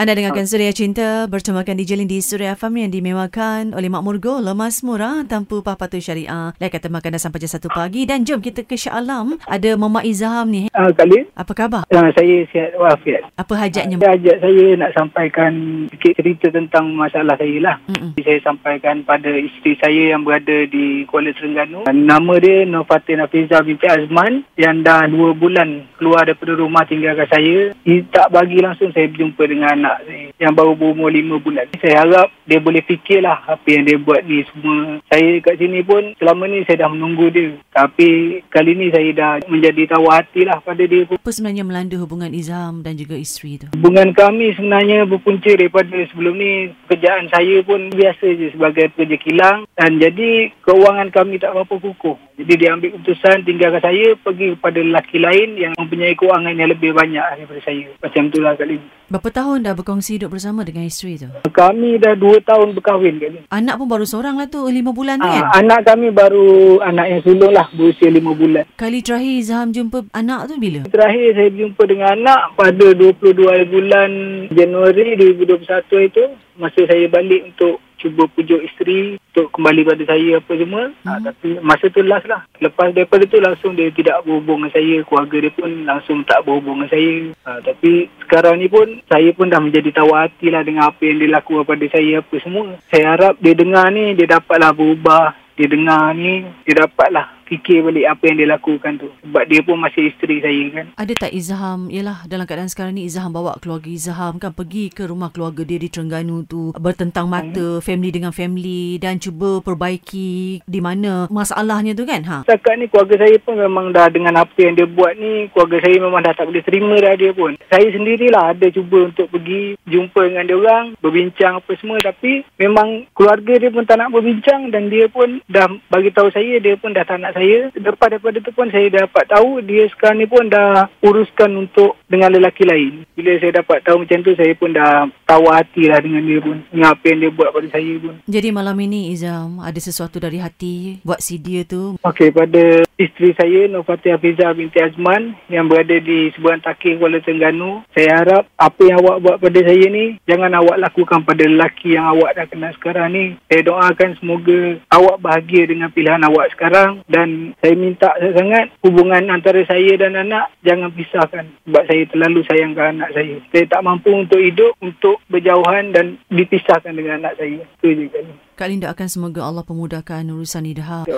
Anda dengarkan Suria Cinta bertemakan DJ Lin di Suria FM yang dimewakan oleh Mak Murgo lemas murah tanpa pahpatu syariah. Lai kata makan dah sampai jam 1 pagi dan jom kita ke Shah Alam. Ada Mama Izham ni. Uh, Khalid, Apa khabar? uh, saya sihat walafiat. Apa hajatnya? Dia ajak saya nak sampaikan sikit cerita tentang masalah saya lah. Mm-mm. Saya sampaikan pada isteri saya yang berada di Kuala Terengganu. Nama dia Nur Fatih Nafiza binti Azman yang dah dua bulan keluar daripada rumah tinggalkan saya. Dia tak bagi langsung saya berjumpa dengan anak saya yang baru berumur lima bulan. Saya harap dia boleh fikirlah apa yang dia buat ni semua. Saya kat sini pun selama ni saya dah menunggu dia. Tapi kali ni saya dah menjadi tawa hati lah pada dia pun. Apa sebenarnya melanda hubungan Izham dan juga isteri tu? Hubungan kami sebenarnya berpunca daripada sebelum ni pekerjaan saya pun biasa je sebagai pekerja kilang dan jadi keuangan kami tak berapa kukuh. Jadi dia ambil keputusan tinggalkan saya pergi kepada lelaki lain yang mempunyai keuangan yang lebih banyak daripada saya. Macam itulah kali ni. Berapa tahun dah berkongsi hidup bersama dengan isteri tu? Kami dah dua tahun berkahwin kali ni. Anak pun baru seorang lah tu, lima bulan tu kan? Ha, anak kami baru anak yang sulung lah berusia lima bulan. Kali terakhir Izham jumpa anak tu bila? Terakhir saya berjumpa dengan anak pada 22 bulan Januari 2021 itu masa saya balik untuk cuba pujuk isteri untuk kembali pada saya apa semua. Hmm. Ha, tapi masa tu last lah. Lepas daripada tu langsung dia tidak berhubung dengan saya. Keluarga dia pun langsung tak berhubung dengan saya. Ha, tapi sekarang ni pun saya pun dah menjadi tawa hati lah dengan apa yang dia lakukan pada saya apa semua. Saya harap dia dengar ni dia dapatlah berubah. Dia dengar ni dia dapatlah fikir balik apa yang dia lakukan tu. Sebab dia pun masih isteri saya kan. Ada tak Izham, yalah dalam keadaan sekarang ni Izham bawa keluarga Izham kan pergi ke rumah keluarga dia di Terengganu tu bertentang mata family dengan family dan cuba perbaiki di mana masalahnya tu kan ha Setakat ni keluarga saya pun memang dah dengan apa yang dia buat ni keluarga saya memang dah tak boleh terima dah dia pun. Saya sendirilah ada cuba untuk pergi jumpa dengan dia orang, berbincang apa semua tapi memang keluarga dia pun tak nak berbincang dan dia pun dah bagi tahu saya dia pun dah tak nak saya. Lepas daripada tu pun saya dapat tahu dia sekarang ni pun dah uruskan untuk dengan lelaki lain. Bila saya dapat tahu macam tu saya pun dah tawa hati lah dengan dia pun. Dengan apa yang dia buat pada saya pun. jadi malam ini Izham ada sesuatu dari hati buat si dia tu Okey, pada isteri saya Nur Fatih Hafizah binti Azman yang berada di seberang takir Kuala Terengganu. Saya harap apa yang awak buat pada saya ni jangan awak lakukan pada lelaki yang awak dah kenal sekarang ni. Saya doakan semoga awak bahagia dengan pilihan awak sekarang dan saya minta sangat hubungan antara saya dan anak jangan pisahkan sebab saya terlalu sayangkan anak saya. Saya tak mampu untuk hidup untuk berjauhan dan dipisahkan dengan anak saya. Itu je kali. Kak Lin doakan semoga Allah pemudahkan urusan Idham Ya.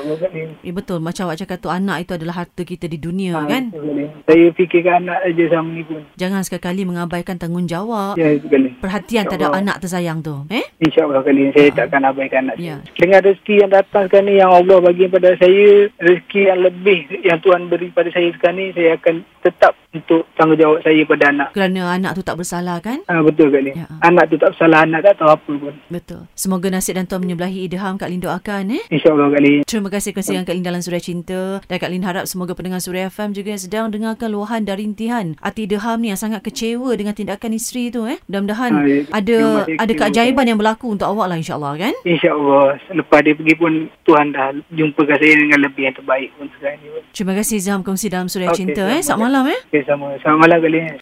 Ya betul macam awak cakap tu anak itu adalah harta kita di dunia Ha, kan. Saya fikirkan anak aja sama ni pun. Jangan sekali mengabaikan tanggungjawab Ya, itu kali. perhatian terhadap anak tersayang tu eh InsyaAllah kali ini saya Ha. takkan abaikan anak Ya. saya. Dengan rezeki yang datang sekarang ni yang Allah bagi kepada saya, rezeki yang lebih yang Tuhan beri pada saya sekarang ni, saya akan tetap untuk tanggungjawab saya pada anak. kerana anak tu tak bersalah kan Ha, betul kali. Ya. Anak tu tak bersalah, anak tak tahu apa pun. betul semoga nasib dan Tuhan menyebelahi Idham Kak Lin doakan eh InsyaAllah kali. Terima kasih kongsian Kak Lin dalam Suria Cinta dan Kak Lin harap semoga pendengar Suria FM juga yang sedang dengarkan luahan dari intihan hati Deham ni yang sangat kecewa dengan tindakan isteri tu eh. Mudah-mudahan Ha, ya. ada ada keajaiban yang berlaku untuk awak lah insyaAllah kan. InsyaAllah. Lepas dia pergi pun, Tuhan dah jumpakan saya dengan lebih yang terbaik pun sekarang ni. Terima kasih Zam kongsi dalam Suria Okey, Cinta eh. selamat malam eh. Okay, sama. Selamat malam kali ini.